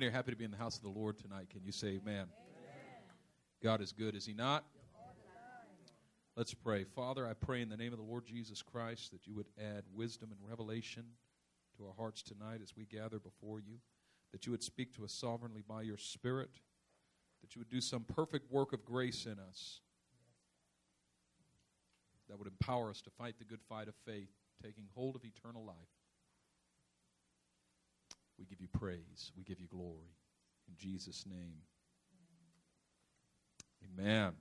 many are happy to be in the house of the Lord tonight? Can you say amen? amen. God is good, is He not? Let's pray. Father, I pray in the name of the Lord Jesus Christ that you would add wisdom and revelation to our hearts tonight as we gather before you, that you would speak to us sovereignly by your Spirit, that you would do some perfect work of grace in us that would empower us to fight the good fight of faith, taking hold of eternal life. We give you praise. We give you glory. In Jesus' name. Amen.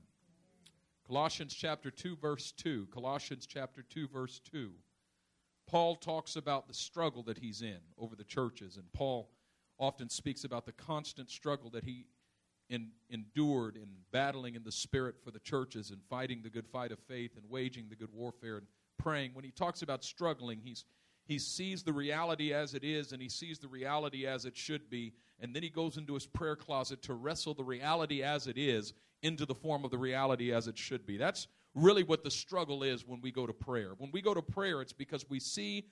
Colossians chapter 2, verse 2. Colossians chapter 2, verse 2. Paul talks about the struggle that he's in over the churches, and Paul often speaks about the constant struggle that he in, endured in battling in the spirit for the churches and fighting the good fight of faith and waging the good warfare and praying. When he talks about struggling, he's he sees the reality as it is and he sees the reality as it should be and then he goes into his prayer closet to wrestle the reality as it is into the form of the reality as it should be. That's really what the struggle is when we go to prayer. When we go to prayer it's because we see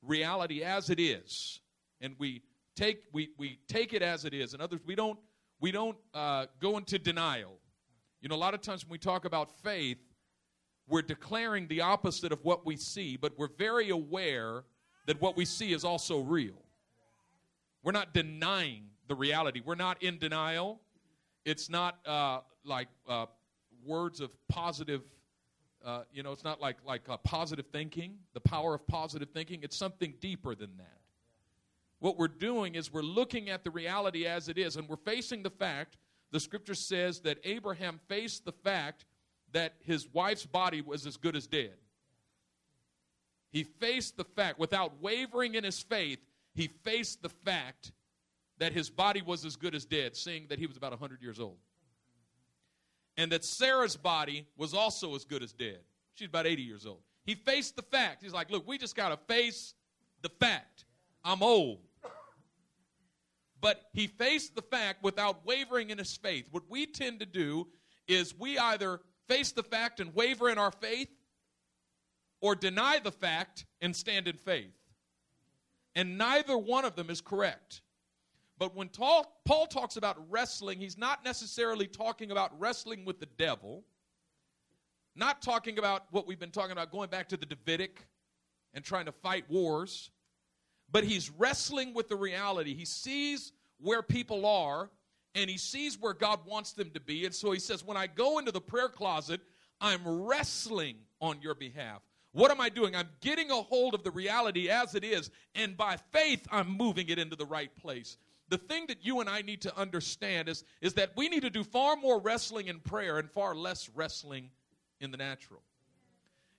reality as it is and we take we, we take it as it is. In others we don't we don't uh, go into denial. You know a lot of times when we talk about faith we're declaring the opposite of what we see but we're very aware that what we see is also real. We're not denying the reality. We're not in denial. It's not uh, like uh, words of positive, uh, you know, it's not like, like uh, positive thinking, the power of positive thinking. It's something deeper than that. What we're doing is we're looking at the reality as it is, and we're facing the fact, the scripture says that Abraham faced the fact that his wife's body was as good as dead. He faced the fact, without wavering in his faith, he faced the fact that his body was as good as dead, seeing that he was about 100 years old. And that Sarah's body was also as good as dead. She's about 80 years old. He faced the fact. He's like, look, we just got to face the fact. I'm old. But he faced the fact without wavering in his faith. What we tend to do is we either face the fact and waver in our faith, or deny the fact and stand in faith. And neither one of them is correct. But when Paul talks about wrestling, he's not necessarily talking about wrestling with the devil, not talking about what we've been talking about, going back to the Davidic and trying to fight wars, but he's wrestling with the reality. He sees where people are and he sees where God wants them to be. And so he says, When I go into the prayer closet, I'm wrestling on your behalf. What am I doing? I'm getting a hold of the reality as it is, and by faith, I'm moving it into the right place. The thing that you and I need to understand is, is that we need to do far more wrestling in prayer and far less wrestling in the natural.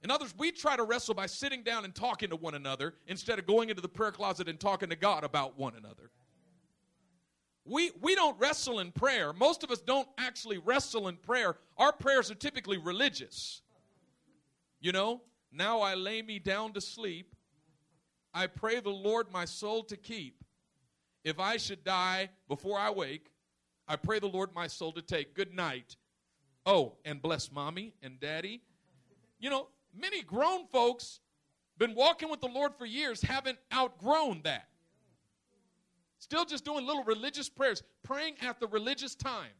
In others, we try to wrestle by sitting down and talking to one another instead of going into the prayer closet and talking to God about one another. We, we don't wrestle in prayer. Most of us don't actually wrestle in prayer. Our prayers are typically religious. You know, now I lay me down to sleep. I pray the Lord my soul to keep. If I should die before I wake, I pray the Lord my soul to take. Good night. Oh, and bless mommy and daddy. You know, many grown folks been walking with the Lord for years haven't outgrown that. Still just doing little religious prayers, praying at the religious time.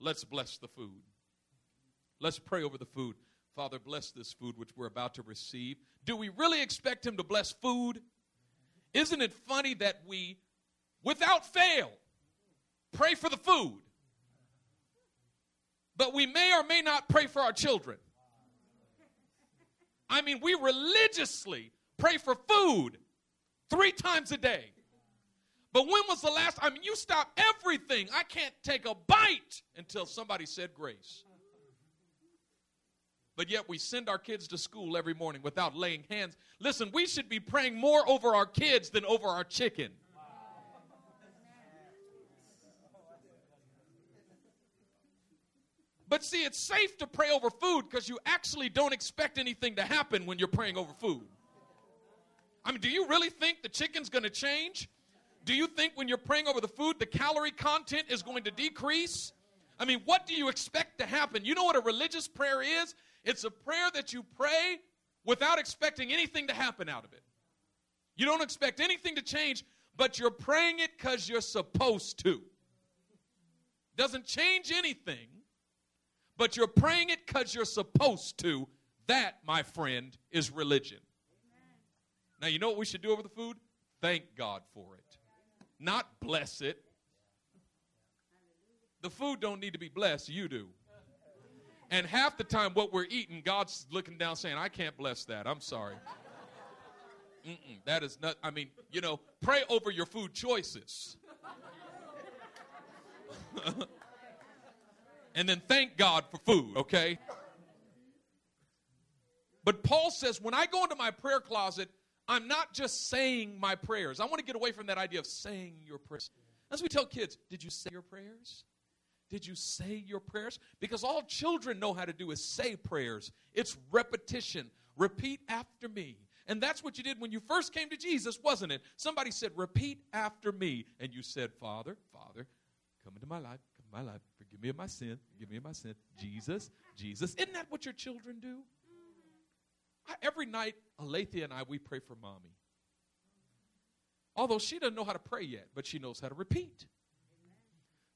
Let's bless the food. Let's pray over the food. Father, bless this food which we're about to receive. Do we really expect Him to bless food? Isn't it funny that we, without fail, pray for the food, but we may or may not pray for our children? I mean, we religiously pray for food three times a day. But when was the last? I mean, you stop everything. I can't take a bite until somebody said grace but yet we send our kids to school every morning without laying hands. Listen, we should be praying more over our kids than over our chicken. But see, it's safe to pray over food because you actually don't expect anything to happen when you're praying over food. I mean, do you really think the chicken's going to change? Do you think when you're praying over the food, the calorie content is going to decrease? I mean, what do you expect to happen? You know what a religious prayer is? It's a prayer that you pray without expecting anything to happen out of it. You don't expect anything to change, but you're praying it because you're supposed to. Doesn't change anything, but you're praying it because you're supposed to. That, my friend, is religion. Now, you know what we should do over the food? Thank God for it, not bless it. The food don't need to be blessed, you do. And half the time, what we're eating, God's looking down saying, I can't bless that. I'm sorry. That is not, I mean, you know, pray over your food choices. and then thank God for food, okay? But Paul says, when I go into my prayer closet, I'm not just saying my prayers. I want to get away from that idea of saying your prayers. As we tell kids, did you say your prayers? Did you say your prayers? Because all children know how to do is say prayers. It's repetition. Repeat after me. And that's what you did when you first came to Jesus, wasn't it? Somebody said, Repeat after me. And you said, Father, Father, come into my life, come into my life. Forgive me of my sin. Forgive me of my sin. Jesus, Jesus. Isn't that what your children do? I, every night, Alethea and I, we pray for mommy. Although she doesn't know how to pray yet, but she knows how to repeat.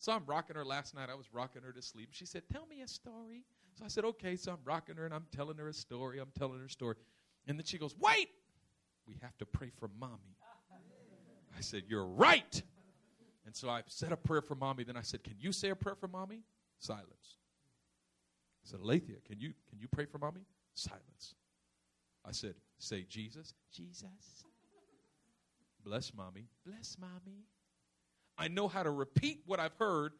So I'm rocking her last night. I was rocking her to sleep. She said, Tell me a story. So I said, Okay. So I'm rocking her and I'm telling her a story. I'm telling her a story. And then she goes, Wait, we have to pray for mommy. I said, You're right. And so I said a prayer for mommy. Then I said, Can you say a prayer for mommy? Silence. I said, Alethea, can you can you pray for mommy? Silence. I said, Say Jesus, Jesus. Bless mommy. Bless mommy. I know how to repeat what I've heard,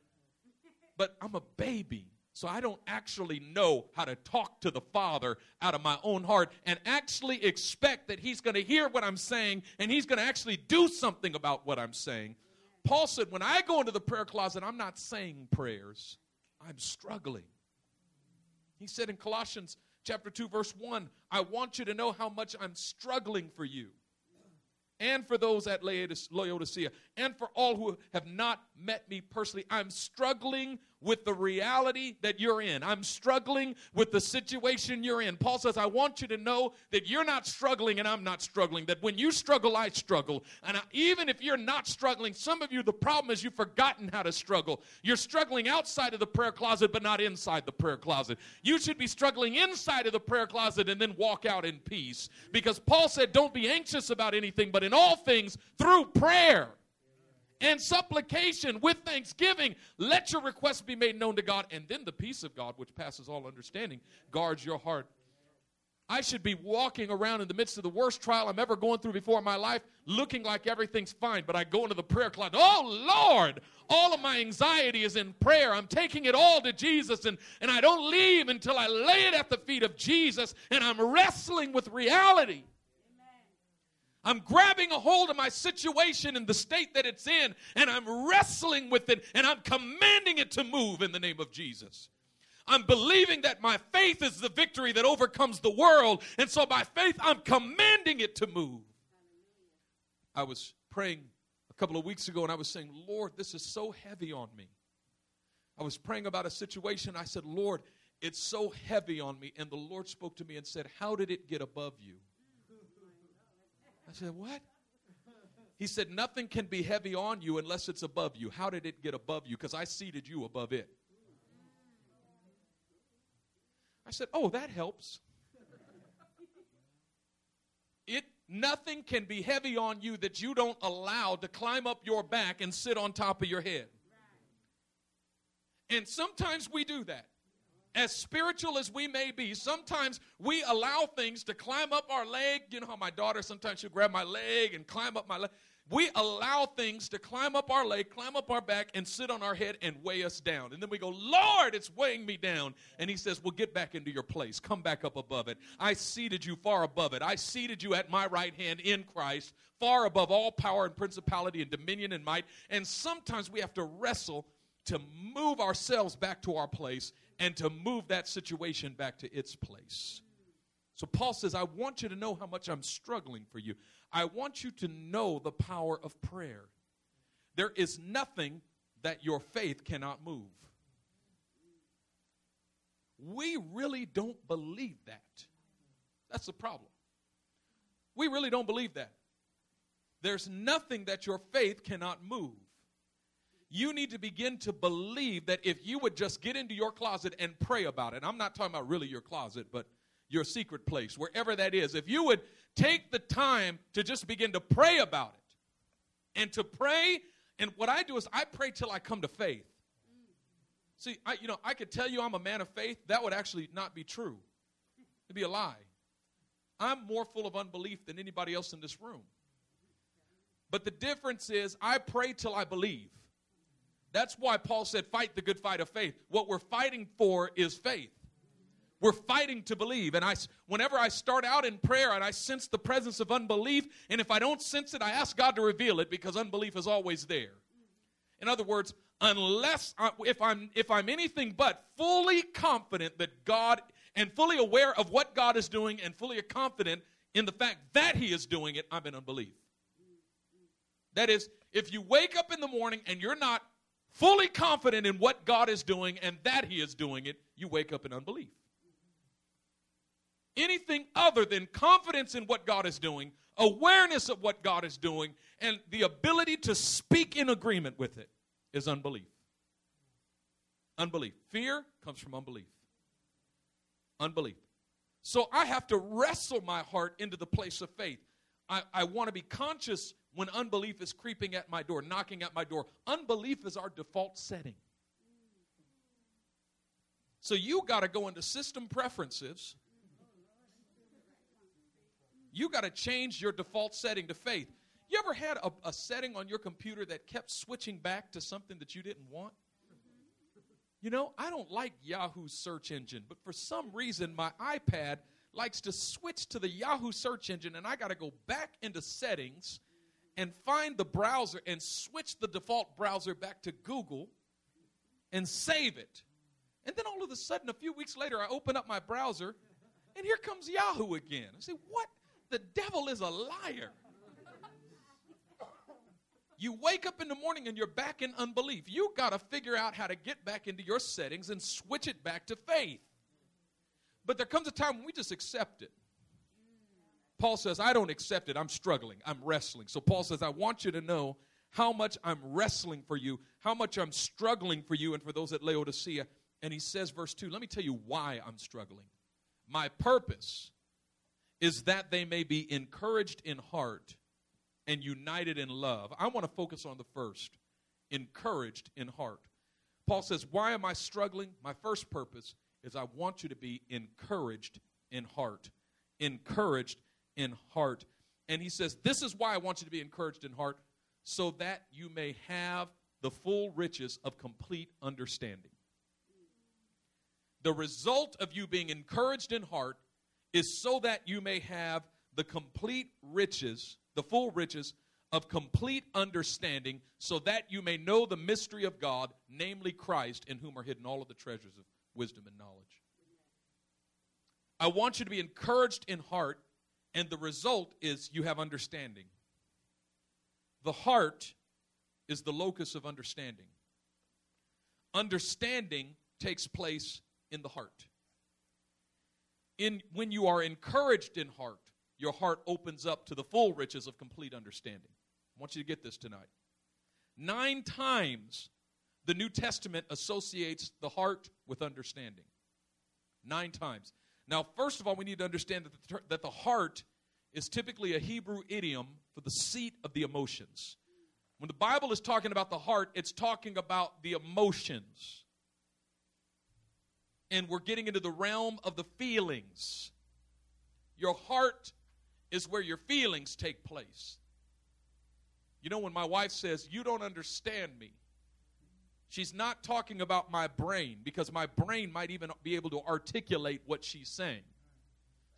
but I'm a baby. So I don't actually know how to talk to the Father out of my own heart and actually expect that He's going to hear what I'm saying and He's going to actually do something about what I'm saying. Paul said, when I go into the prayer closet, I'm not saying prayers, I'm struggling. He said in Colossians chapter 2, verse 1, I want you to know how much I'm struggling for you and for those at Laodicea, and for all who have not met me personally. I'm struggling with the reality that you're in. I'm struggling with the situation you're in. Paul says, I want you to know that you're not struggling and I'm not struggling. That when you struggle, I struggle. And I, even if you're not struggling, some of you, the problem is you've forgotten how to struggle. You're struggling outside of the prayer closet, but not inside the prayer closet. You should be struggling inside of the prayer closet and then walk out in peace. Because Paul said, Don't be anxious about anything, but in all things, through prayer and supplication with thanksgiving. Let your requests be made known to God, and then the peace of God, which passes all understanding, guards your heart. I should be walking around in the midst of the worst trial I'm ever going through before in my life, looking like everything's fine, but I go into the prayer closet. Oh, Lord, all of my anxiety is in prayer. I'm taking it all to Jesus, and, and I don't leave until I lay it at the feet of Jesus, and I'm wrestling with reality. I'm grabbing a hold of my situation and the state that it's in, and I'm wrestling with it, and I'm commanding it to move in the name of Jesus. I'm believing that my faith is the victory that overcomes the world, and so by faith, I'm commanding it to move. I was praying a couple of weeks ago, and I was saying, Lord, this is so heavy on me. I was praying about a situation. I said, Lord, it's so heavy on me. And the Lord spoke to me and said, How did it get above you? I said, What? He said, Nothing can be heavy on you unless it's above you. How did it get above you? Because I seated you above it. I said, Oh, that helps. It nothing can be heavy on you that you don't allow to climb up your back and sit on top of your head. And sometimes we do that as spiritual as we may be, sometimes we allow things to climb up our leg. You know how my daughter sometimes she'll grab my leg and climb up my leg. We allow things to climb up our leg, climb up our back, and sit on our head and weigh us down. And then we go, Lord, it's weighing me down. And He says, Well, get back into your place. Come back up above it. I seated you far above it. I seated you at my right hand in Christ, far above all power and principality and dominion and might. And sometimes we have to wrestle to move ourselves back to our place and to move that situation back to its place. So Paul says, I want you to know how much I'm struggling for you. I want you to know the power of prayer. There is nothing that your faith cannot move. We really don't believe that. That's the problem. We really don't believe that. there's nothing that your faith cannot move. You need to begin to believe that if you would just get into your closet and pray about it, I'm not talking about really your closet, but your secret place, wherever that is, if you would take the time to just begin to pray about it and to pray, and what I do is I pray till I come to faith. See, I, you know, I could tell you I'm a man of faith. That would actually not be true. It'd be a lie. I'm more full of unbelief than anybody else in this room. But the difference is, I pray till I believe. That's why Paul said, fight the good fight of faith. What we're fighting for is faith. We're fighting to believe. And I, whenever I start out in prayer and I sense the presence of unbelief, and if I don't sense it, I ask God to reveal it because unbelief is always there. In other words, unless I, if I'm if I'm anything but fully confident that God and fully aware of what God is doing and fully confident in the fact that He is doing it, I'm in unbelief. That is, if you wake up in the morning and you're not fully confident in what God is doing and that He is doing it, you wake up in unbelief. Anything other than confidence in what God is doing, awareness of what God is doing, and the ability to speak in agreement with it is unbelief. Unbelief. Fear comes from unbelief. Unbelief. So I have to wrestle my heart into the place of faith. I, I want to be conscious when unbelief is creeping at my door, knocking at my door. Unbelief is our default setting. So you got to go into system preferences. You got to change your default setting to faith. You ever had a, a, setting on your computer that kept switching back to something that you didn't want? You know, I don't like Yahoo's search engine, but for some reason my iPad likes to switch to the Yahoo search engine, and I got to go back into settings and find the browser and switch the default browser back to Google and save it. And then all of a sudden, a few weeks later, I open up my browser and here comes Yahoo again. I say, What? The devil is a liar. You wake up in the morning and you're back in unbelief. You got to figure out how to get back into your settings and switch it back to faith. But there comes a time when we just accept it. Paul says, I don't accept it. I'm struggling. I'm wrestling. So Paul says, I want you to know how much I'm wrestling for you, how much I'm struggling for you and for those at Laodicea. And he says, verse 2, let me tell you why I'm struggling. My purpose is that they may be encouraged in heart and united in love. I want to focus on the first encouraged in heart. Paul says, Why am I struggling? My first purpose is I want you to be encouraged in heart. Encouraged in heart. And he says, This is why I want you to be encouraged in heart, so that you may have the full riches of complete understanding. The result of you being encouraged in heart is so that you may have the complete riches, the full riches of complete understanding, so that you may know the mystery of God, namely Christ, in whom are hidden all of the treasures of wisdom and knowledge. I want you to be encouraged in heart and the result is you have understanding. The heart is the locus of understanding. Understanding takes place in the heart. In, when you are encouraged in heart, your heart opens up to the full riches of complete understanding. I want you to get this tonight. Nine times the New Testament associates the heart with understanding. Nine times. Now, first of all, we need to understand that the, that the heart is typically a Hebrew idiom for the seat of the emotions. When the Bible is talking about the heart, it's talking about the emotions. And we're getting into the realm of the feelings. Your heart is where your feelings take place. You know, when my wife says, You don't understand me, She's not talking about my brain because my brain might even be able to articulate what she's saying.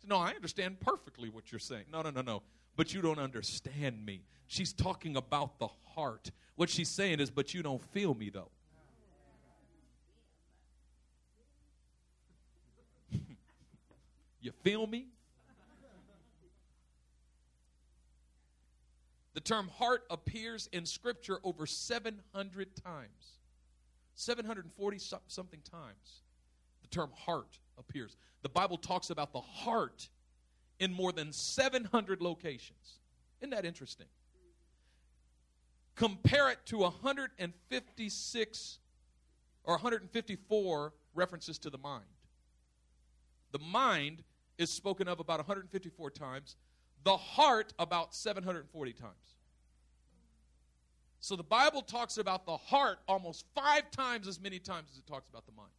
No, I understand perfectly what you're saying. No, no, no, no. But you don't understand me. She's talking about the heart. What she's saying is, but you don't feel me though. you feel me? The term heart appears in Scripture over 700 times. 740 something times the term heart appears. The Bible talks about the heart in more than 700 locations. Isn't that interesting? compare it to 156 or 154 references to the mind. The mind is spoken of about 154 times, the heart about 740 times. So the Bible talks about the heart almost five times as many times as it talks about the mind.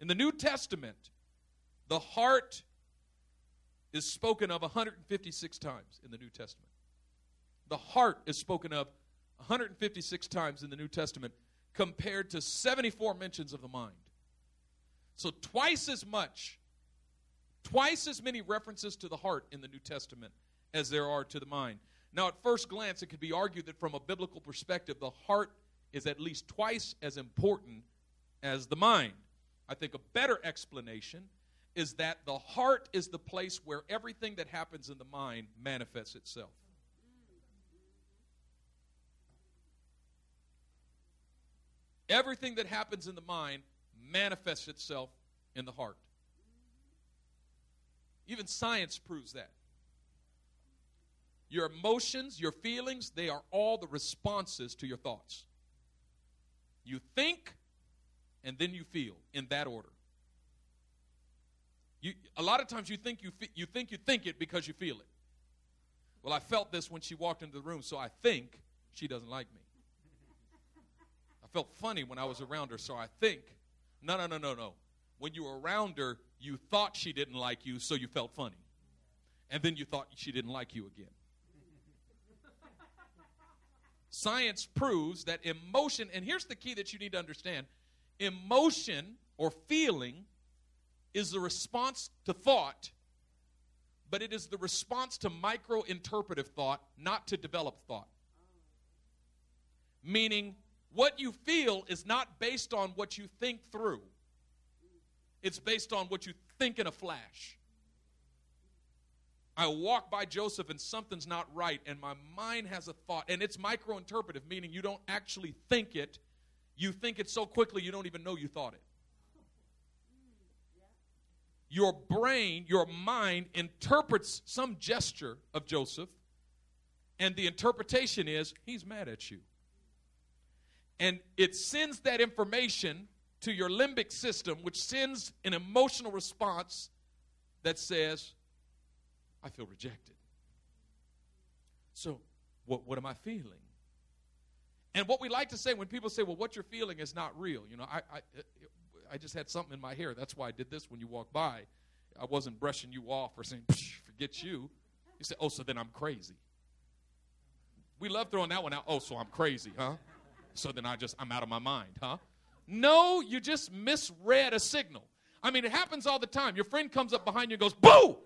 In the New Testament, the heart is spoken of 156 times in the New Testament. The heart is spoken of 156 times in the New Testament compared to 74 mentions of the mind. So, twice as much, twice as many references to the heart in the New Testament as there are to the mind. Now, at first glance, it could be argued that from a biblical perspective, the heart is at least twice as important as the mind. I think a better explanation is that the heart is the place where everything that happens in the mind manifests itself. Everything that happens in the mind manifests itself in the heart. Even science proves that. Your emotions, your feelings, they are all the responses to your thoughts. You think, and then you feel in that order. You, a lot of times you think you, you think you think it because you feel it. Well, I felt this when she walked into the room, so I think she doesn't like me. I felt funny when I was around her, so I think. No, no, no, no, no. When you were around her, you thought she didn't like you, so you felt funny. And then you thought she didn't like you again. Science proves that emotion, and here's the key that you need to understand emotion or feeling is the response to thought, but it is the response to micro interpretive thought, not to develop thought. Meaning, what you feel is not based on what you think through, it's based on what you think in a flash. I walk by Joseph and something's not right, and my mind has a thought, and it's micro interpretive, meaning you don't actually think it. You think it so quickly you don't even know you thought it your brain, your mind interprets some gesture of Joseph, and the interpretation is he's mad at you. And it sends that information to your limbic system, which sends an emotional response that says, I feel rejected. So, what, what am I feeling? And what we like to say when people say, well, what you're feeling is not real, you know, I, I, uh, I just had something in my hair. That's why I did this when you walked by. I wasn't brushing you off or saying, forget you. You say, oh, so then I'm crazy. We love throwing that one out. Oh, so I'm crazy, huh? So then I just, I'm out of my mind, huh? No, you just misread a signal. I mean, it happens all the time. Your friend comes up behind you and goes, boo!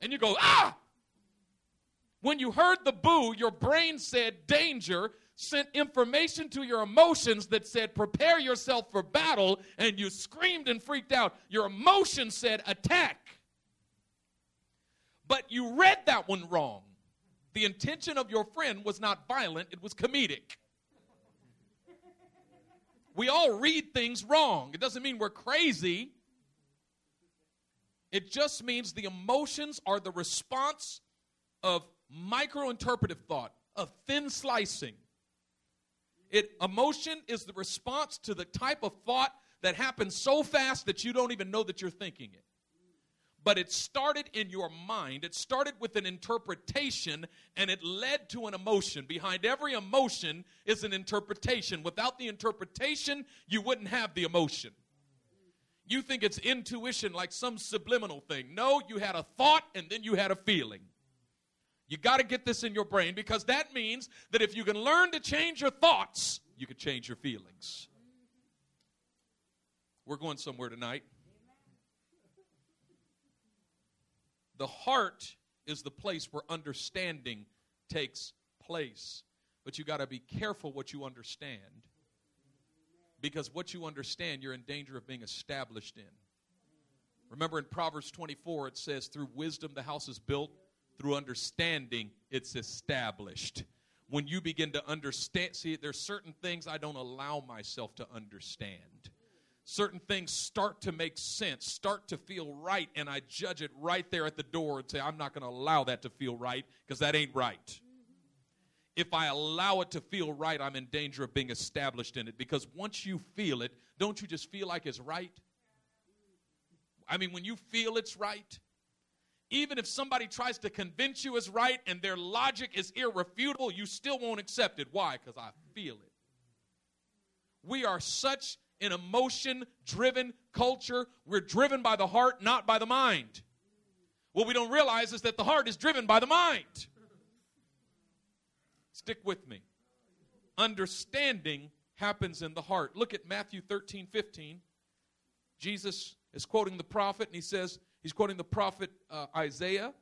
And you go, ah! When you heard the boo, your brain said danger, sent information to your emotions that said, prepare yourself for battle, and you screamed and freaked out. Your emotion said, attack. But you read that one wrong. The intention of your friend was not violent, it was comedic. We all read things wrong. It doesn't mean we're crazy. It just means the emotions are the response of micro interpretive thought, of thin slicing. It emotion is the response to the type of thought that happens so fast that you don't even know that you're thinking it. But it started in your mind. It started with an interpretation and it led to an emotion. Behind every emotion is an interpretation. Without the interpretation, you wouldn't have the emotion. You think it's intuition like some subliminal thing. No, you had a thought and then you had a feeling. You got to get this in your brain because that means that if you can learn to change your thoughts, you can change your feelings. We're going somewhere tonight. The heart is the place where understanding takes place. But you got to be careful what you understand because what you understand, you're in danger of being established in. Remember in Proverbs 24, it says, Through wisdom the house is built through understanding, it's established. When you begin to understand, see, there's certain things I don't allow myself to understand. Certain things start to make sense, start to feel right, and I judge it right there at the door and say, I'm not going to allow that to feel right because that ain't right. If I allow it to feel right, I'm in danger of being established in it. Because once you feel it, don't you just feel like it's right? I mean, when you feel it's right, even if somebody tries to convince you it's right and their logic is irrefutable, you still won't accept it. Why? Because I feel it. We are such an emotion driven culture. We're driven by the heart, not by the mind. What we don't realize is that the heart is driven by the mind. Stick with me. Understanding happens in the heart. Look at Matthew 13, 15. Jesus is quoting the prophet, and he says, he's quoting the prophet uh, Isaiah.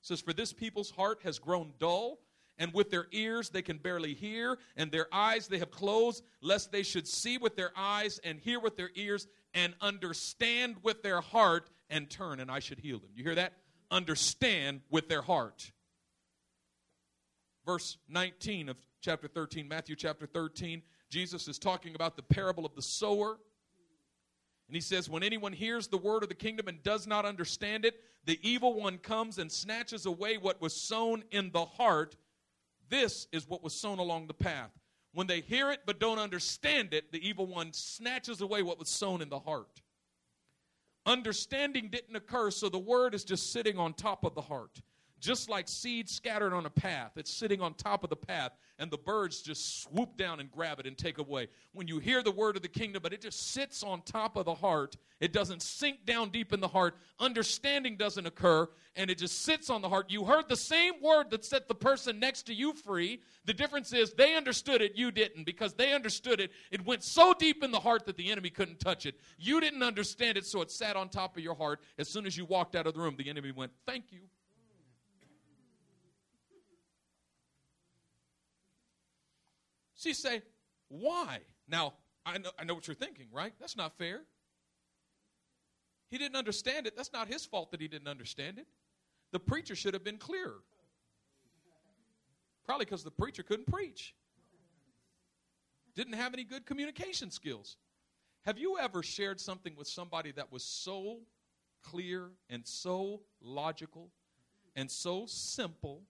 says, For this people's heart has grown dull, and with their ears they can barely hear, and their eyes they have closed, lest they should see with their eyes and hear with their ears and understand with their heart and turn, and I should heal them. You hear that? Understand with their heart. Verse 19 of chapter 13, Matthew chapter 13, Jesus is talking about the parable of the sower. And he says, When anyone hears the word of the kingdom and does not understand it, the evil one comes and snatches away what was sown in the heart. This is what was sown along the path. When they hear it but don't understand it, the evil one snatches away what was sown in the heart. Understanding didn't occur, so the word is just sitting on top of the heart just like seed scattered on a path. It's sitting on top of the path, and the birds just swoop down and grab it and take away. When you hear the word of the kingdom, but it just sits on top of the heart, it doesn't sink down deep in the heart. Understanding doesn't occur, and it just sits on the heart. You heard the same word that set the person next to you free. The difference is they understood it, you didn't. Because they understood it, it went so deep in the heart that the enemy couldn't touch it. You didn't understand it, so it sat on top of your heart. As soon as you walked out of the room, the enemy went, Thank you. You say, why? Now, I know, I know what you're thinking, right? That's not fair. He didn't understand it. That's not his fault that he didn't understand it. The preacher should have been clearer. Probably because the preacher couldn't preach, didn't have any good communication skills. Have you ever shared something with somebody that was so clear and so logical and so simple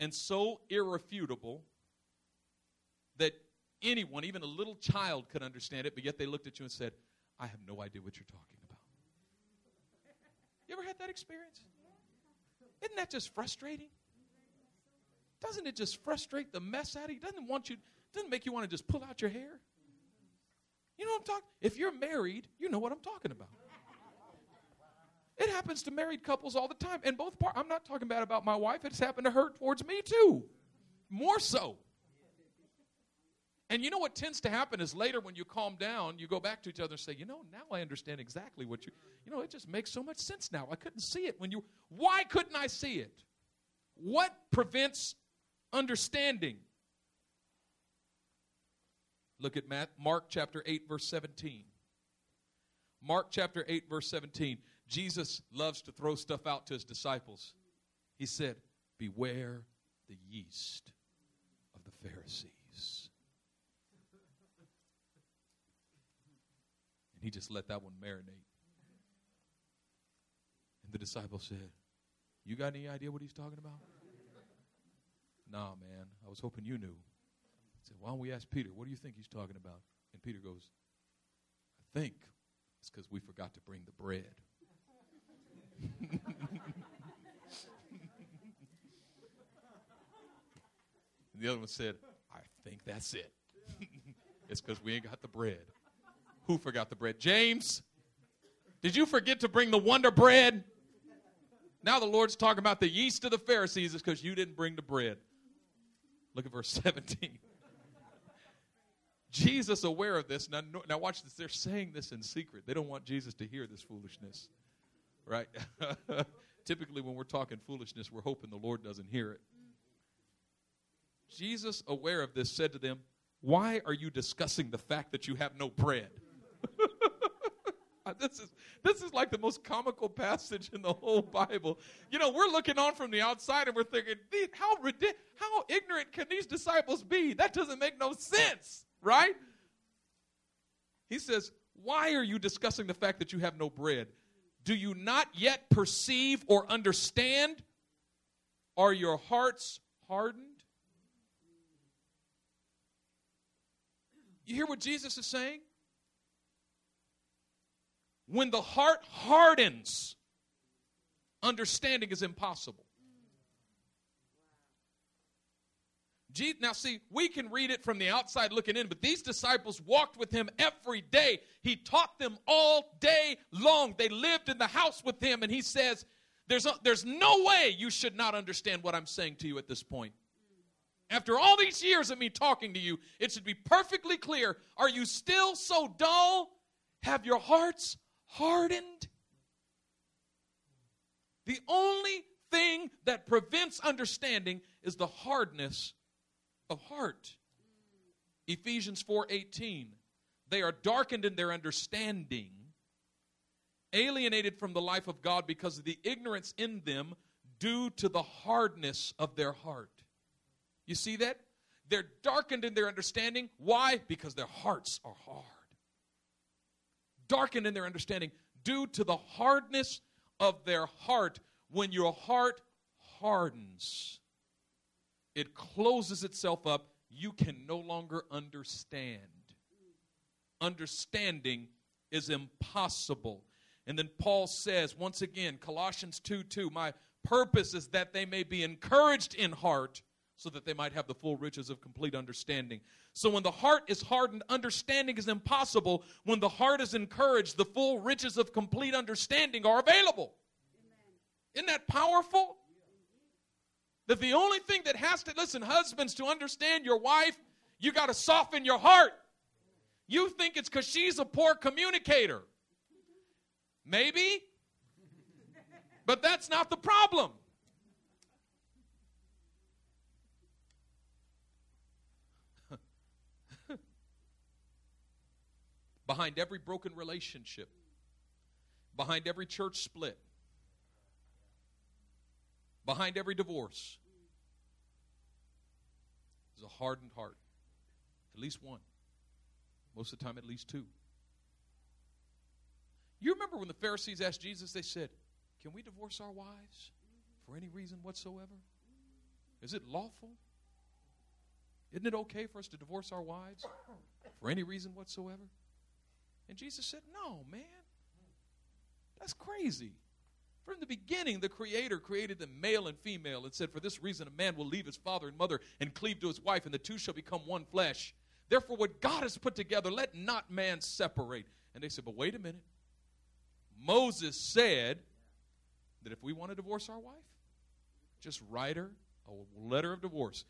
and so irrefutable that anyone, even a little child, could understand it, but yet they looked at you and said, I have no idea what you're talking about. You ever had that experience? Isn't that just frustrating? Doesn't it just frustrate the mess out of you? Doesn't want you doesn't make you want to just pull out your hair? You know what I'm talking? If you're married, you know what I'm talking about. It happens to married couples all the time. And both part I'm not talking bad about my wife, it's happened to her towards me too. More so. And you know what tends to happen is later when you calm down, you go back to each other and say, you know, now I understand exactly what you, you know, it just makes so much sense now. I couldn't see it when you, why couldn't I see it? What prevents understanding? Look at Matt, Mark chapter 8, verse 17. Mark chapter 8, verse 17. Jesus loves to throw stuff out to his disciples. He said, Beware the yeast of the Pharisees. He just let that one marinate. And the disciple said, You got any idea what he's talking about? nah, man. I was hoping you knew. I said, Why don't we ask Peter, what do you think he's talking about? And Peter goes, I think it's because we forgot to bring the bread. the other one said, I think that's it. it's because we ain't got the bread. Who forgot the bread? James, did you forget to bring the wonder bread? Now the Lord's talking about the yeast of the Pharisees is because you didn't bring the bread. Look at verse 17. Jesus, aware of this, now, now watch this. They're saying this in secret. They don't want Jesus to hear this foolishness, right? Typically, when we're talking foolishness, we're hoping the Lord doesn't hear it. Jesus, aware of this, said to them, Why are you discussing the fact that you have no bread? this is this is like the most comical passage in the whole Bible. You know, we're looking on from the outside and we're thinking, how how ignorant can these disciples be? That doesn't make no sense, right? He says, "Why are you discussing the fact that you have no bread? Do you not yet perceive or understand? Are your hearts hardened?" You hear what Jesus is saying? When the heart hardens, understanding is impossible. Now, see, we can read it from the outside looking in, but these disciples walked with him every day. He taught them all day long. They lived in the house with him, and he says, There's, a, there's no way you should not understand what I'm saying to you at this point. After all these years of me talking to you, it should be perfectly clear. Are you still so dull? Have your hearts hardened? The only thing that prevents understanding is the hardness of heart. Ephesians 4:18 They are darkened in their understanding, alienated from the life of God because of the ignorance in them due to the hardness of their heart. You see that? They're darkened in their understanding. Why? Because their hearts are hard. Darkened in their understanding due to the hardness of their heart. When your heart hardens, it closes itself up. You can no longer understand. Understanding is impossible. And then Paul says, once again, Colossians 2 2, my purpose is that they may be encouraged in heart so that they might have the full riches of complete understanding. So when the heart is hardened, understanding is impossible. When the heart is encouraged, the full riches of complete understanding are available. Amen. Isn't that powerful? That the only thing that has to, listen, husbands, to understand your wife, you got to soften your heart. You think it's because she's a poor communicator. Maybe. But that's not the problem. Behind every broken relationship, behind every church split, behind every divorce is a hardened heart. At least one. Most of the time, at least two. You remember when the Pharisees asked Jesus, they said, Can we divorce our wives for any reason whatsoever? Is it lawful? Isn't it okay for us to divorce our wives for any reason whatsoever? And Jesus said, No, man. That's crazy. From the beginning, the Creator created them male and female and said, For this reason, a man will leave his father and mother and cleave to his wife, and the two shall become one flesh. Therefore, what God has put together, let not man separate. And they said, But wait a minute. Moses said that if we want to divorce our wife, just write her a letter of divorce.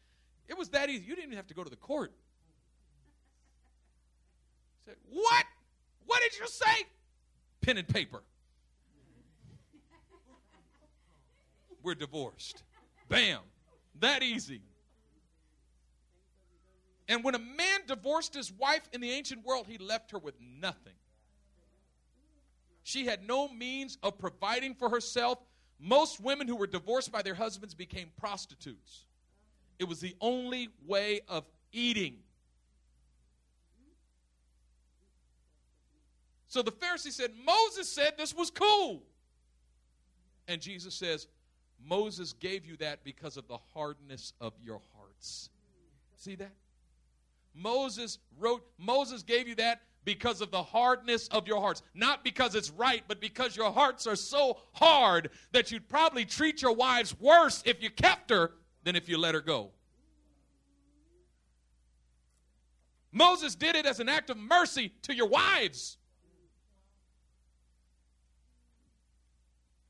It was that easy. You didn't even have to go to the court. Said, what? What did you say? Pen and paper. We're divorced. Bam. That easy. And when a man divorced his wife in the ancient world, he left her with nothing. She had no means of providing for herself. Most women who were divorced by their husbands became prostitutes. It was the only way of eating. So the Pharisee said, Moses said this was cool. And Jesus says, Moses gave you that because of the hardness of your hearts. See that? Moses wrote, Moses gave you that because of the hardness of your hearts. Not because it's right, but because your hearts are so hard that you'd probably treat your wives worse if you kept her than if you let her go. Moses did it as an act of mercy to your wives.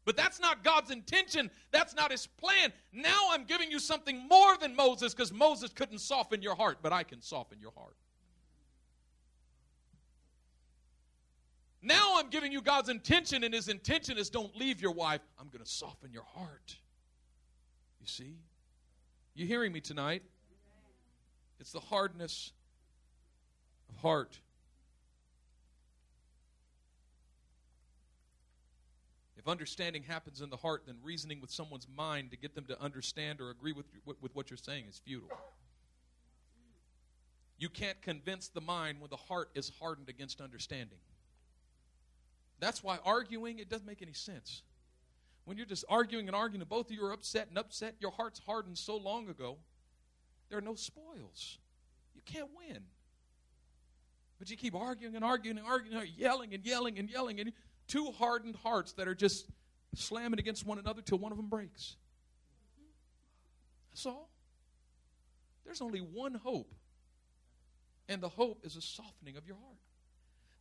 But that's not God's intention. That's not his plan. Now I'm giving you something more than Moses because Moses couldn't soften your heart, but I can soften your heart. Now I'm giving you God's intention, and his intention is don't leave your wife. I'm going to soften your heart. You see? You hearing me tonight? It's the hardness of heart. If understanding happens in the heart, then reasoning with someone's mind to get them to understand or agree with, with what you're saying is futile. You can't convince the mind when the heart is hardened against understanding. That's why arguing, it doesn't make any sense. When you're just arguing and arguing, and both of you are upset and upset, your heart's hardened so long ago, there are no spoils. You can't win. But you keep arguing and arguing and arguing, yelling and yelling and yelling, and two hardened hearts that are just slamming against one another till one of them breaks. That's all. There's only one hope, and the hope is a softening of your heart.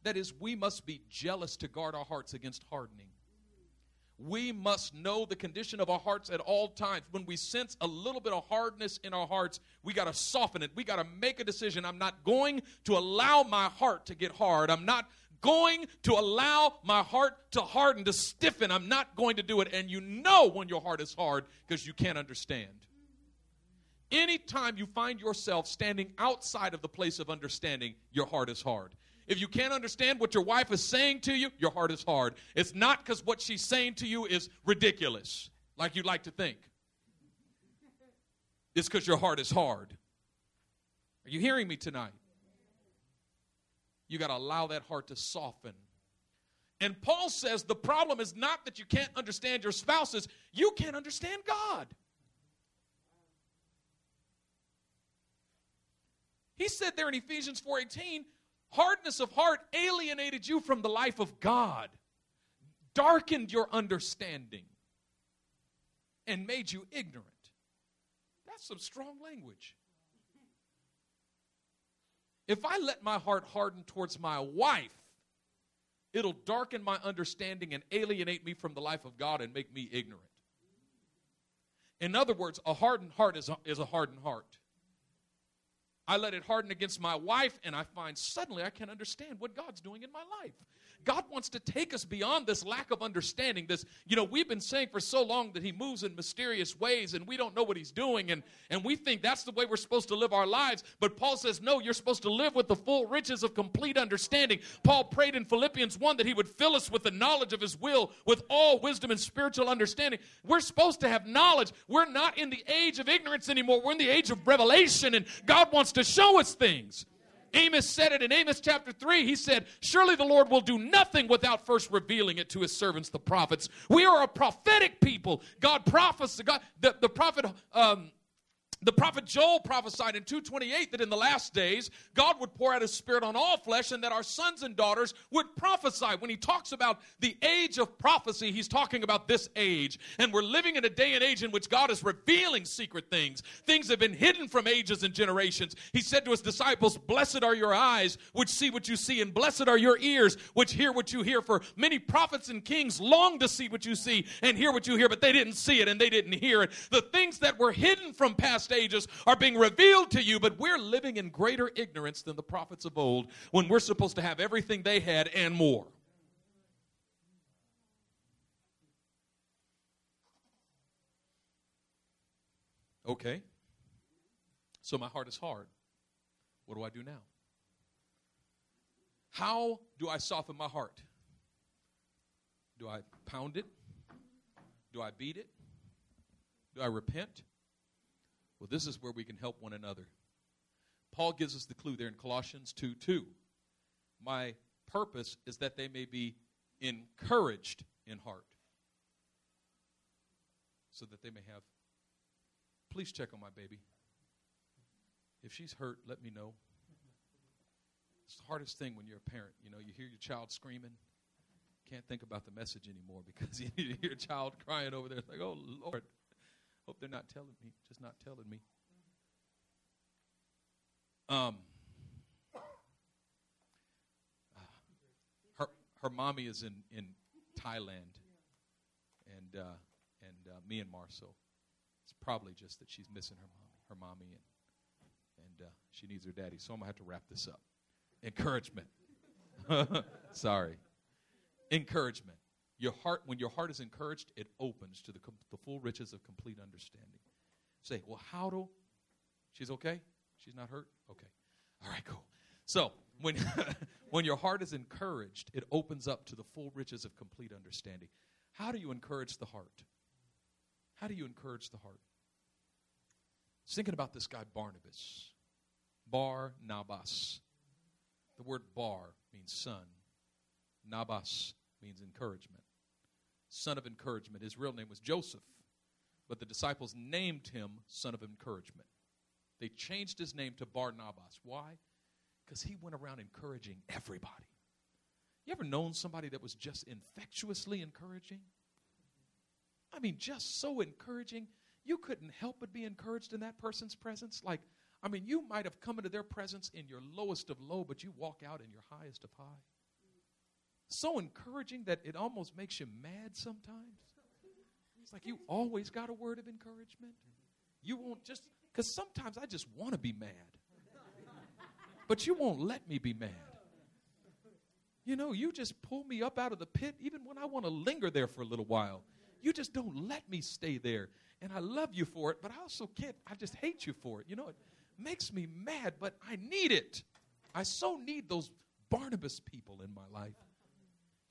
That is, we must be jealous to guard our hearts against hardening. We must know the condition of our hearts at all times. When we sense a little bit of hardness in our hearts, we got to soften it. We got to make a decision. I'm not going to allow my heart to get hard. I'm not going to allow my heart to harden, to stiffen. I'm not going to do it. And you know when your heart is hard because you can't understand. Anytime you find yourself standing outside of the place of understanding, your heart is hard. If you can't understand what your wife is saying to you, your heart is hard. It's not because what she's saying to you is ridiculous, like you'd like to think. It's because your heart is hard. Are you hearing me tonight? You got to allow that heart to soften. And Paul says the problem is not that you can't understand your spouses, you can't understand God. He said there in Ephesians 4:18, hardness of heart alienated you from the life of God, darkened your understanding, and made you ignorant. That's some strong language. If I let my heart harden towards my wife, it'll darken my understanding and alienate me from the life of God and make me ignorant. In other words, a hardened heart is a, is a hardened heart. I let it harden against my wife, and I find suddenly I can't understand what God's doing in my life. God wants to take us beyond this lack of understanding. This, you know, we've been saying for so long that He moves in mysterious ways and we don't know what He's doing, and, and we think that's the way we're supposed to live our lives. But Paul says, no, you're supposed to live with the full riches of complete understanding. Paul prayed in Philippians 1 that He would fill us with the knowledge of His will, with all wisdom and spiritual understanding. We're supposed to have knowledge. We're not in the age of ignorance anymore, we're in the age of revelation, and God wants to show us things. Amos said it in Amos chapter 3. He said, Surely the Lord will do nothing without first revealing it to his servants, the prophets. We are a prophetic people. God prophets, God, the, the prophet um, the prophet Joel prophesied in 228 that in the last days God would pour out his spirit on all flesh and that our sons and daughters would prophesy. When he talks about the age of prophecy, he's talking about this age. And we're living in a day and age in which God is revealing secret things. Things have been hidden from ages and generations. He said to his disciples, Blessed are your eyes which see what you see, and blessed are your ears which hear what you hear. For many prophets and kings long to see what you see and hear what you hear, but they didn't see it and they didn't hear it. The things that were hidden from past ages are being revealed to you, but we're living in greater ignorance than the prophets of old when we're supposed to have everything they had and more. Okay. So my heart is hard. What do I do now? How do I soften my heart? Do I pound it? Do I beat it? Do I repent? Well, this is where we can help one another. Paul gives us the clue there in Colossians 2 2. My purpose is that they may be encouraged in heart, so that they may have. Please check on my baby. If she's hurt, let me know. It's the hardest thing when you're a parent. You know, you hear your child screaming, can't think about the message anymore because you hear your child crying over there. It's like, oh, Lord. Hope they're not telling me, just not telling me. Um, her her mommy is in in Thailand, and uh, and uh, Myanmar, so it's probably just that she's missing her mommy, her mommy, and and uh, she needs her daddy. So I'm gonna have to wrap this up. Encouragement. Sorry. Encouragement. Your heart, when your heart is encouraged, it opens to the, the full riches of complete understanding. Say, well, how do? She's okay? She's not hurt? Okay. All right, cool. So, when, when your heart is encouraged, it opens up to the full riches of complete understanding. How do you encourage the heart? How do you encourage the heart? I was thinking about this guy, Barnabas. Bar Nabas. The word bar means son, Nabas means encouragement son of encouragement. His real name was Joseph, but the disciples named him son of encouragement. They changed his name to Barnabas. Why? Because he went around encouraging everybody. You ever known somebody that was just infectiously encouraging? I mean, just so encouraging. You couldn't help but be encouraged in that person's presence. Like, I mean, you might have come into their presence in your lowest of low, but you walk out in your highest of high. So encouraging that it almost makes you mad sometimes. It's like you always got a word of encouragement. You won't just, because sometimes I just want to be mad. But you won't let me be mad. You know, you just pull me up out of the pit even when I want to linger there for a little while. You just don't let me stay there. And I love you for it, but I also can't, I just hate you for it. You know, it makes me mad, but I need it. I so need those Barnabas people in my life.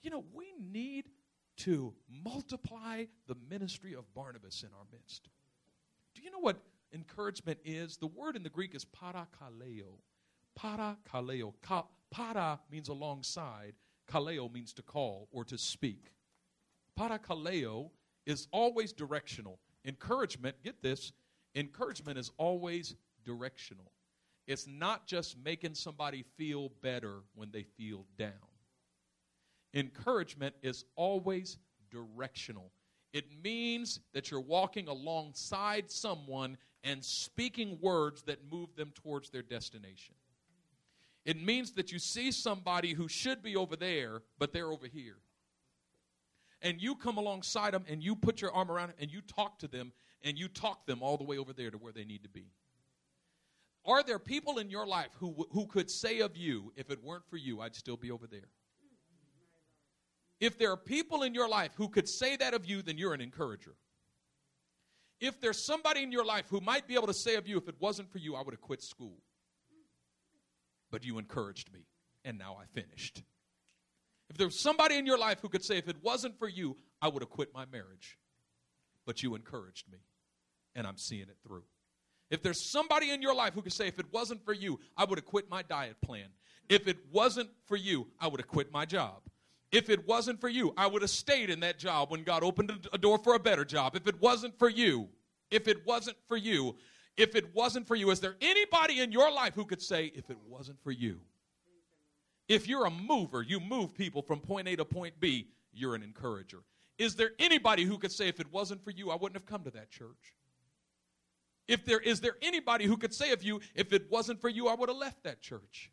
You know, we need to multiply the ministry of Barnabas in our midst. Do you know what encouragement is? The word in the Greek is parakaleo. Parakaleo. Ka- para means alongside, kaleo means to call or to speak. Parakaleo is always directional. Encouragement, get this, encouragement is always directional. It's not just making somebody feel better when they feel down. Encouragement is always directional. It means that you're walking alongside someone and speaking words that move them towards their destination. It means that you see somebody who should be over there, but they're over here. And you come alongside them and you put your arm around them and you talk to them and you talk them all the way over there to where they need to be. Are there people in your life who, who could say of you, if it weren't for you, I'd still be over there? If there are people in your life who could say that of you, then you're an encourager. If there's somebody in your life who might be able to say of you, if it wasn't for you, I would have quit school. But you encouraged me, and now I finished. If there's somebody in your life who could say, if it wasn't for you, I would have quit my marriage. But you encouraged me, and I'm seeing it through. If there's somebody in your life who could say, if it wasn't for you, I would have quit my diet plan. If it wasn't for you, I would have quit my job. If it wasn't for you, I would have stayed in that job when God opened a door for a better job. If it wasn't for you, if it wasn't for you, if it wasn't for you, is there anybody in your life who could say, if it wasn't for you? If you're a mover, you move people from point A to point B, you're an encourager. Is there anybody who could say, if it wasn't for you, I wouldn't have come to that church? If there is there anybody who could say of you, if it wasn't for you, I would have left that church?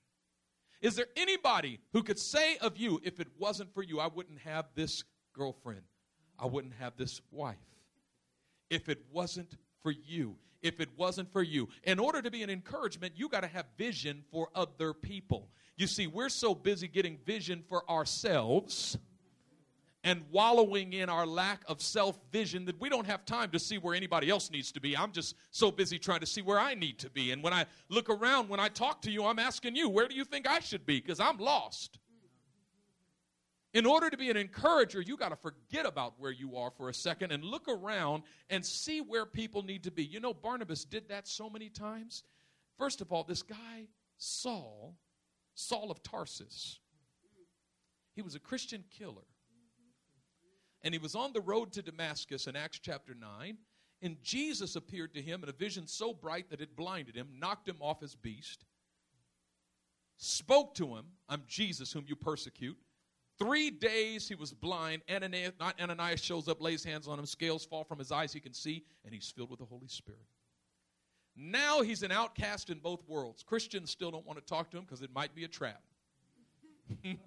Is there anybody who could say of you, if it wasn't for you, I wouldn't have this girlfriend? I wouldn't have this wife. If it wasn't for you, if it wasn't for you. In order to be an encouragement, you got to have vision for other people. You see, we're so busy getting vision for ourselves and wallowing in our lack of self vision that we don't have time to see where anybody else needs to be. I'm just so busy trying to see where I need to be. And when I look around, when I talk to you, I'm asking you, where do you think I should be? Because I'm lost. In order to be an encourager, you got to forget about where you are for a second and look around and see where people need to be. You know, Barnabas did that so many times. First of all, this guy, Saul, Saul of Tarsus, he was a Christian killer. And he was on the road to Damascus in Acts chapter 9. And Jesus appeared to him in a vision so bright that it blinded him, knocked him off his beast, spoke to him, I'm Jesus whom you persecute. Three days he was blind. Ananias, not Ananias shows up, lays hands on him, scales fall from his eyes, he can see, and he's filled with the Holy Spirit. Now he's an outcast in both worlds. Christians still don't want to talk to him because it might be a trap.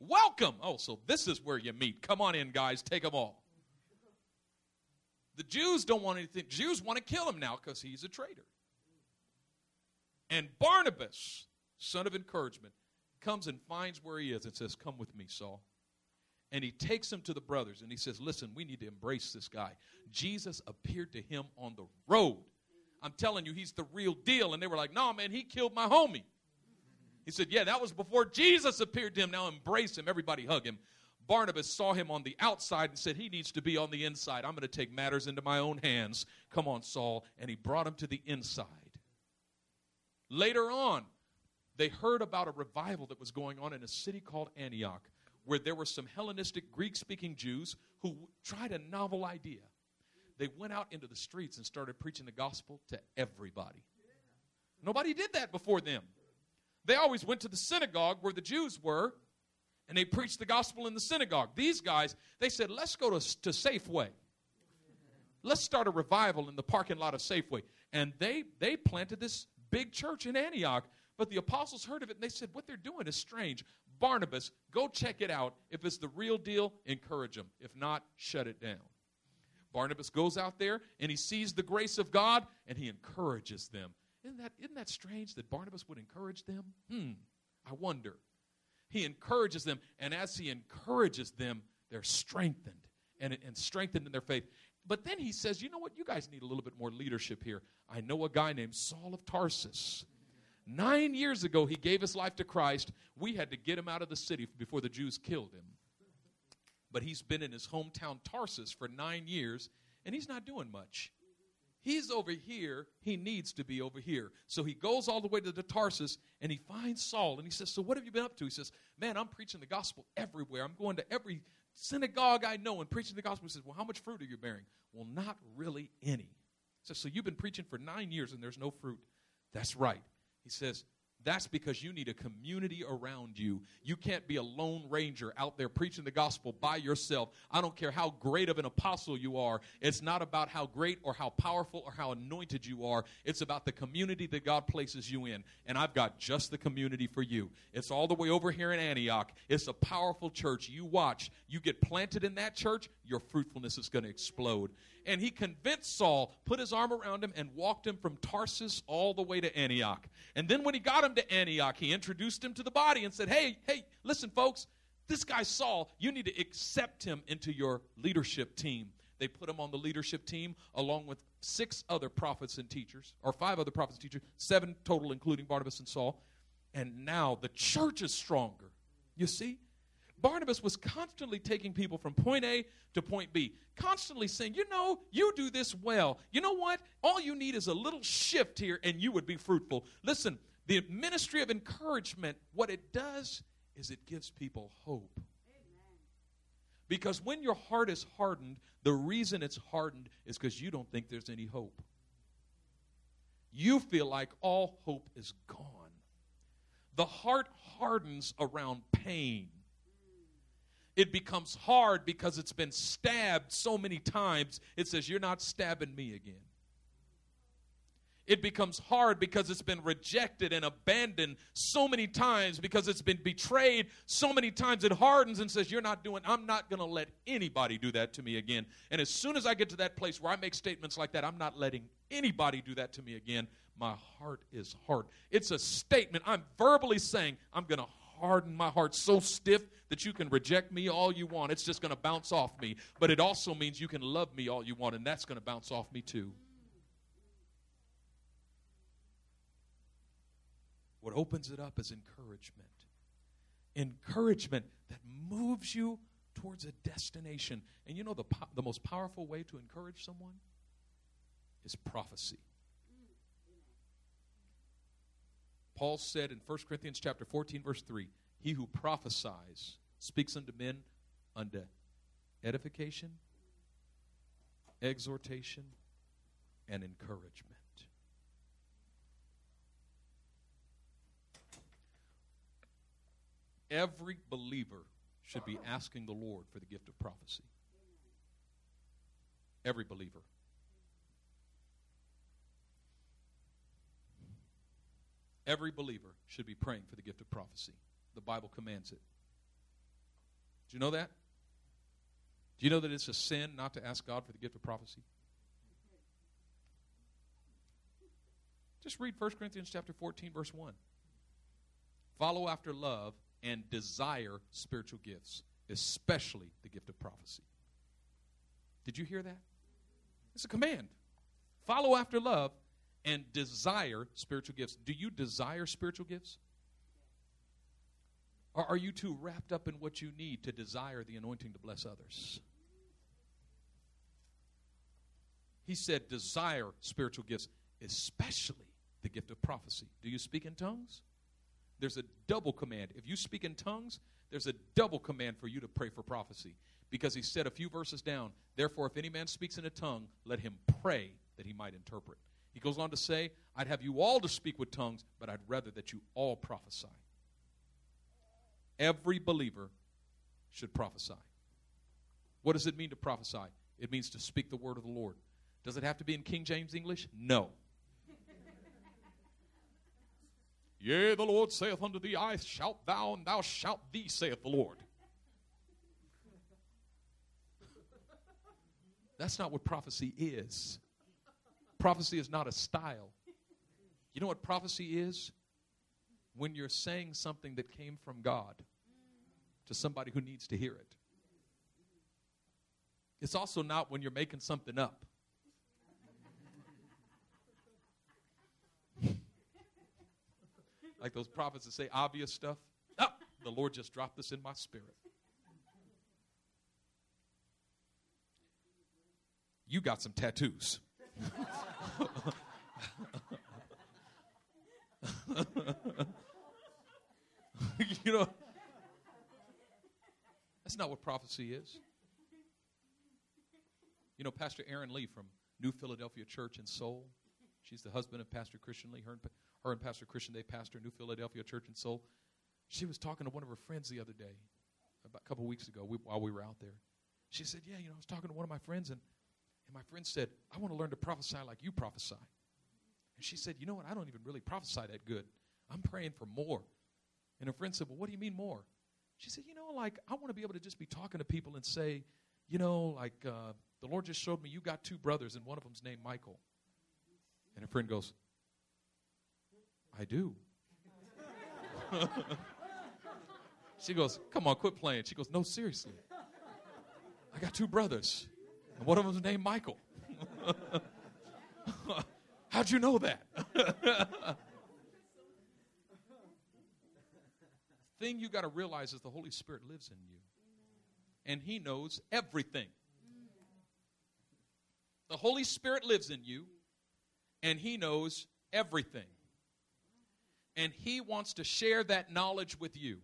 Welcome. Oh, so this is where you meet. Come on in, guys. Take them all. The Jews don't want anything. Jews want to kill him now because he's a traitor. And Barnabas, son of encouragement, comes and finds where he is and says, Come with me, Saul. And he takes him to the brothers and he says, Listen, we need to embrace this guy. Jesus appeared to him on the road. I'm telling you, he's the real deal. And they were like, No, man, he killed my homie. He said, Yeah, that was before Jesus appeared to him. Now embrace him. Everybody hug him. Barnabas saw him on the outside and said, He needs to be on the inside. I'm going to take matters into my own hands. Come on, Saul. And he brought him to the inside. Later on, they heard about a revival that was going on in a city called Antioch, where there were some Hellenistic Greek speaking Jews who tried a novel idea. They went out into the streets and started preaching the gospel to everybody. Nobody did that before them. They always went to the synagogue where the Jews were and they preached the gospel in the synagogue. These guys, they said, let's go to, to Safeway. Let's start a revival in the parking lot of Safeway. And they, they planted this big church in Antioch. But the apostles heard of it and they said, What they're doing is strange. Barnabas, go check it out. If it's the real deal, encourage them. If not, shut it down. Barnabas goes out there and he sees the grace of God and he encourages them. Isn't that, isn't that strange that Barnabas would encourage them? Hmm, I wonder. He encourages them, and as he encourages them, they're strengthened and, and strengthened in their faith. But then he says, You know what? You guys need a little bit more leadership here. I know a guy named Saul of Tarsus. Nine years ago, he gave his life to Christ. We had to get him out of the city before the Jews killed him. But he's been in his hometown Tarsus for nine years, and he's not doing much. He's over here. He needs to be over here. So he goes all the way to the Tarsus and he finds Saul and he says, So what have you been up to? He says, Man, I'm preaching the gospel everywhere. I'm going to every synagogue I know and preaching the gospel. He says, Well, how much fruit are you bearing? Well, not really any. He says, So you've been preaching for nine years and there's no fruit. That's right. He says, that's because you need a community around you. You can't be a lone ranger out there preaching the gospel by yourself. I don't care how great of an apostle you are. It's not about how great or how powerful or how anointed you are. It's about the community that God places you in. And I've got just the community for you. It's all the way over here in Antioch. It's a powerful church. You watch. You get planted in that church, your fruitfulness is going to explode and he convinced Saul, put his arm around him, and walked him from Tarsus all the way to Antioch. And then when he got him to Antioch, he introduced him to the body and said, Hey, hey, listen, folks, this guy Saul, you need to accept him into your leadership team. They put him on the leadership team along with six other prophets and teachers, or five other prophets and teachers, seven total, including Barnabas and Saul. And now the church is stronger. You see? Barnabas was constantly taking people from point A to point B, constantly saying, You know, you do this well. You know what? All you need is a little shift here and you would be fruitful. Listen, the ministry of encouragement, what it does is it gives people hope. Because when your heart is hardened, the reason it's hardened is because you don't think there's any hope. You feel like all hope is gone. The heart hardens around pain it becomes hard because it's been stabbed so many times. It says, You're not stabbing me again. It becomes hard because it's been rejected and abandoned so many times, because it's been betrayed so many times. It hardens and says, You're not doing, I'm not going to let anybody do that to me again. And as soon as I get to that place where I make statements like that, I'm not letting anybody do that to me again. My heart is hard. It's a statement. I'm verbally saying, I'm going to harden my heart so stiff that you can reject me all you want. It's just going to bounce off me. But it also means you can love me all you want, and that's going to bounce off me too. What opens it up is encouragement. Encouragement that moves you towards a destination. And you know the, po- the most powerful way to encourage someone is prophecy. Paul said in 1 Corinthians chapter 14 verse 3, he who prophesies speaks unto men unto edification, exhortation, and encouragement. Every believer should be asking the Lord for the gift of prophecy. Every believer. Every believer should be praying for the gift of prophecy. The Bible commands it. Do you know that? Do you know that it's a sin not to ask God for the gift of prophecy? Just read 1 Corinthians chapter 14 verse 1. Follow after love and desire spiritual gifts, especially the gift of prophecy. Did you hear that? It's a command. Follow after love and desire spiritual gifts. Do you desire spiritual gifts? Or are you too wrapped up in what you need to desire the anointing to bless others? He said, desire spiritual gifts, especially the gift of prophecy. Do you speak in tongues? There's a double command. If you speak in tongues, there's a double command for you to pray for prophecy. Because he said a few verses down, therefore, if any man speaks in a tongue, let him pray that he might interpret. He goes on to say, I'd have you all to speak with tongues, but I'd rather that you all prophesy. Every believer should prophesy. What does it mean to prophesy? It means to speak the word of the Lord. Does it have to be in King James English? No. Yea, the Lord saith unto thee, I shalt thou, and thou shalt thee, saith the Lord. That's not what prophecy is. Prophecy is not a style. You know what prophecy is? When you're saying something that came from God to somebody who needs to hear it. It's also not when you're making something up. like those prophets that say obvious stuff. Oh, the Lord just dropped this in my spirit. You got some tattoos. you know, that's not what prophecy is. You know, Pastor Aaron Lee from New Philadelphia Church in Seoul, she's the husband of Pastor Christian Lee. Her and, her and Pastor Christian, they pastor New Philadelphia Church in Seoul. She was talking to one of her friends the other day, about a couple weeks ago, we, while we were out there. She said, Yeah, you know, I was talking to one of my friends, and, and my friend said, I want to learn to prophesy like you prophesy. And she said, You know what? I don't even really prophesy that good. I'm praying for more. And her friend said, Well, what do you mean more? She said, You know, like, I want to be able to just be talking to people and say, You know, like, uh, the Lord just showed me you got two brothers, and one of them's named Michael. And her friend goes, I do. she goes, Come on, quit playing. She goes, No, seriously. I got two brothers, and one of them's named Michael. How'd you know that? thing you got to realize is the Holy Spirit lives in you, and He knows everything. The Holy Spirit lives in you, and He knows everything. And He wants to share that knowledge with you.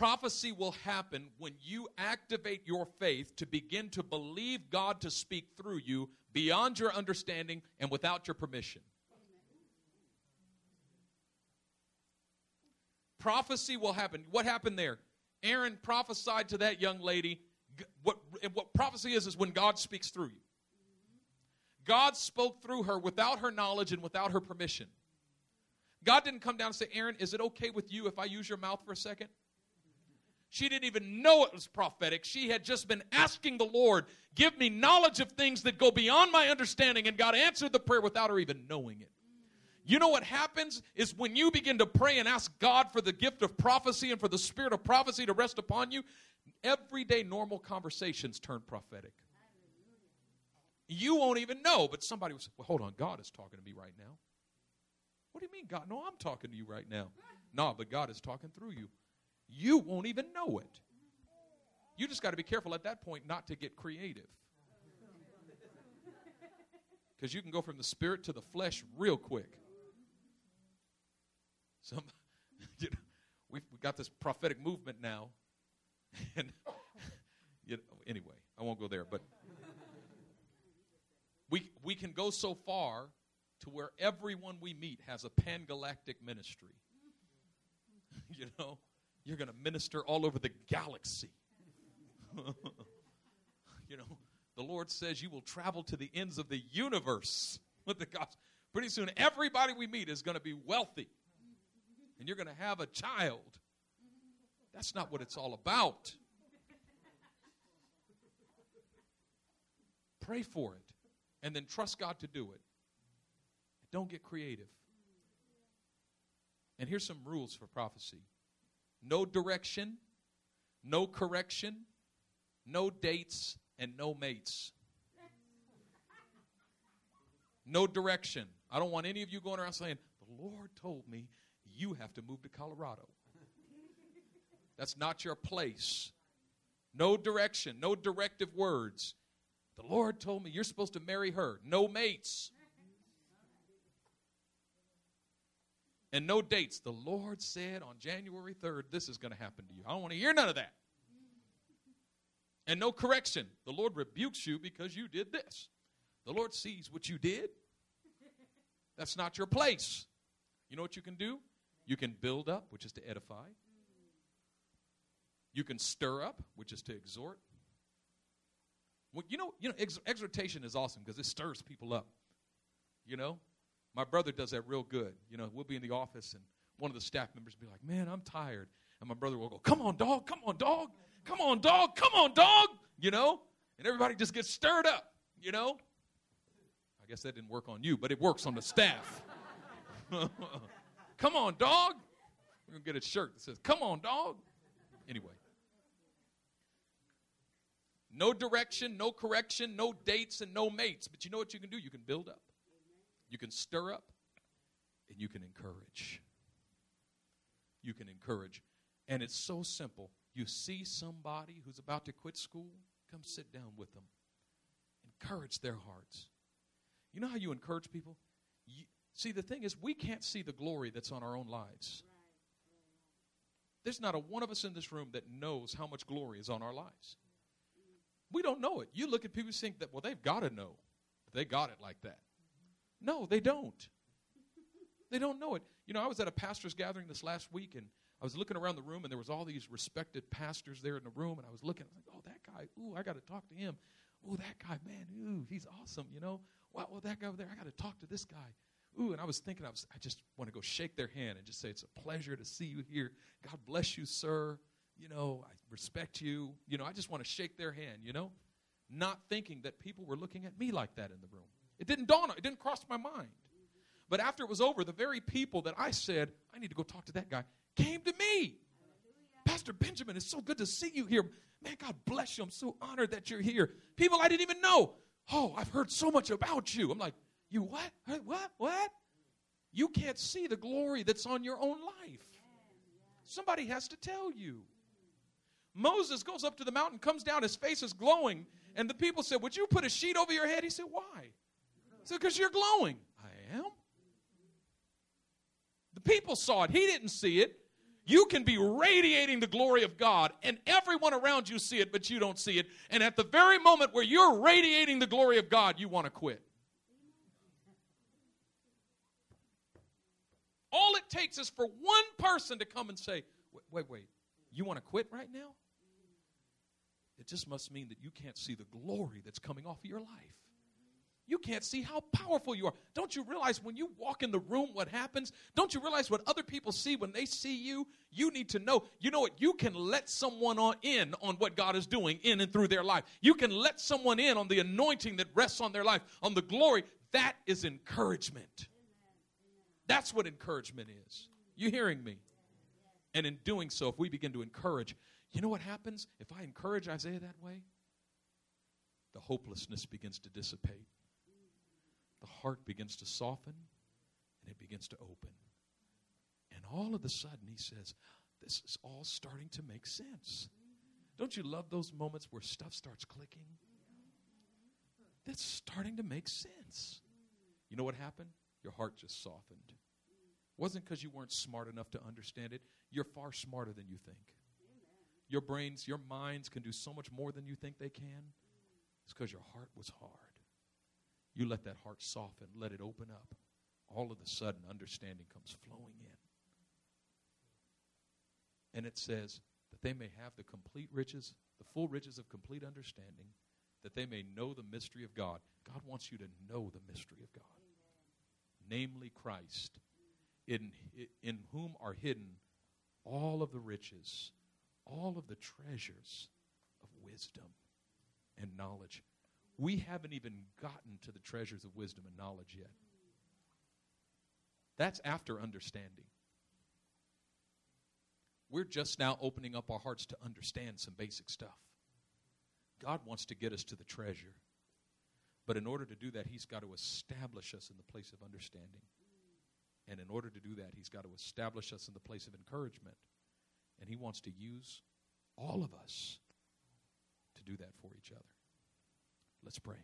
Prophecy will happen when you activate your faith to begin to believe God to speak through you beyond your understanding and without your permission. Prophecy will happen. What happened there? Aaron prophesied to that young lady. What, what prophecy is, is when God speaks through you. God spoke through her without her knowledge and without her permission. God didn't come down and say, Aaron, is it okay with you if I use your mouth for a second? She didn't even know it was prophetic. She had just been asking the Lord, give me knowledge of things that go beyond my understanding, and God answered the prayer without her even knowing it. You know what happens is when you begin to pray and ask God for the gift of prophecy and for the spirit of prophecy to rest upon you, everyday normal conversations turn prophetic. You won't even know, but somebody will say, Well, hold on, God is talking to me right now. What do you mean, God? No, I'm talking to you right now. No, but God is talking through you. You won't even know it. You just got to be careful at that point not to get creative. Because you can go from the spirit to the flesh real quick. Some, you know, we've, we've got this prophetic movement now. And you know, anyway, I won't go there, but we, we can go so far to where everyone we meet has a pan-galactic ministry. you know, you're going to minister all over the galaxy. you know, the Lord says you will travel to the ends of the universe with the gospel. Pretty soon, everybody we meet is going to be wealthy and you're going to have a child. That's not what it's all about. Pray for it and then trust God to do it. Don't get creative. And here's some rules for prophecy no direction, no correction, no dates, and no mates. No direction. I don't want any of you going around saying, The Lord told me you have to move to Colorado. That's not your place. No direction, no directive words. The Lord told me you're supposed to marry her. No mates. And no dates. The Lord said on January 3rd, this is going to happen to you. I don't want to hear none of that. And no correction. The Lord rebukes you because you did this. The Lord sees what you did. That's not your place. You know what you can do? You can build up, which is to edify. You can stir up, which is to exhort. Well, you know, you know, ex- exhortation is awesome because it stirs people up. You know, my brother does that real good. You know, we'll be in the office and one of the staff members will be like, "Man, I'm tired," and my brother will go, "Come on, dog! Come on, dog! Come on, dog! Come on, dog!" You know, and everybody just gets stirred up. You know, I guess that didn't work on you, but it works on the staff. Come on, dog! We're gonna get a shirt that says, "Come on, dog." Anyway. No direction, no correction, no dates, and no mates. But you know what you can do? You can build up, you can stir up, and you can encourage. You can encourage. And it's so simple. You see somebody who's about to quit school, come sit down with them. Encourage their hearts. You know how you encourage people? You, see, the thing is, we can't see the glory that's on our own lives. There's not a one of us in this room that knows how much glory is on our lives. We don't know it. You look at people and think that, well, they've got to know. They got it like that. No, they don't. They don't know it. You know, I was at a pastor's gathering this last week, and I was looking around the room, and there was all these respected pastors there in the room, and I was looking, I was like, oh, that guy, ooh, I got to talk to him. Ooh, that guy, man, ooh, he's awesome, you know. Wow, well, that guy over there, I got to talk to this guy. Ooh, and I was thinking, I, was, I just want to go shake their hand and just say, it's a pleasure to see you here. God bless you, sir. You know, I respect you. You know, I just want to shake their hand, you know, not thinking that people were looking at me like that in the room. It didn't dawn, on it didn't cross my mind. But after it was over, the very people that I said, I need to go talk to that guy, came to me. Pastor Benjamin, it's so good to see you here. Man, God bless you. I'm so honored that you're here. People I didn't even know. Oh, I've heard so much about you. I'm like, you what? What? What? You can't see the glory that's on your own life. Somebody has to tell you. Moses goes up to the mountain, comes down, his face is glowing, and the people said, Would you put a sheet over your head? He said, Why? Said, Because you're glowing. I am. The people saw it, he didn't see it. You can be radiating the glory of God, and everyone around you see it, but you don't see it. And at the very moment where you're radiating the glory of God, you want to quit. All it takes is for one person to come and say, wait, wait, wait, you want to quit right now? It just must mean that you can't see the glory that's coming off of your life. You can't see how powerful you are. Don't you realize when you walk in the room what happens? Don't you realize what other people see when they see you? You need to know. You know what? You can let someone on in on what God is doing in and through their life. You can let someone in on the anointing that rests on their life, on the glory. That is encouragement. That's what encouragement is. You hearing me? And in doing so, if we begin to encourage, you know what happens? If I encourage Isaiah that way, the hopelessness begins to dissipate. The heart begins to soften and it begins to open. And all of a sudden, he says, This is all starting to make sense. Don't you love those moments where stuff starts clicking? That's starting to make sense. You know what happened? Your heart just softened. Wasn't because you weren't smart enough to understand it. You're far smarter than you think. Your brains, your minds can do so much more than you think they can. It's because your heart was hard. You let that heart soften, let it open up. All of a sudden, understanding comes flowing in. And it says that they may have the complete riches, the full riches of complete understanding, that they may know the mystery of God. God wants you to know the mystery of God namely Christ, in, in whom are hidden all of the riches, all of the treasures of wisdom and knowledge. We haven't even gotten to the treasures of wisdom and knowledge yet. That's after understanding. We're just now opening up our hearts to understand some basic stuff. God wants to get us to the treasure. But in order to do that, He's got to establish us in the place of understanding. And in order to do that, He's got to establish us in the place of encouragement. And He wants to use all of us to do that for each other. Let's pray.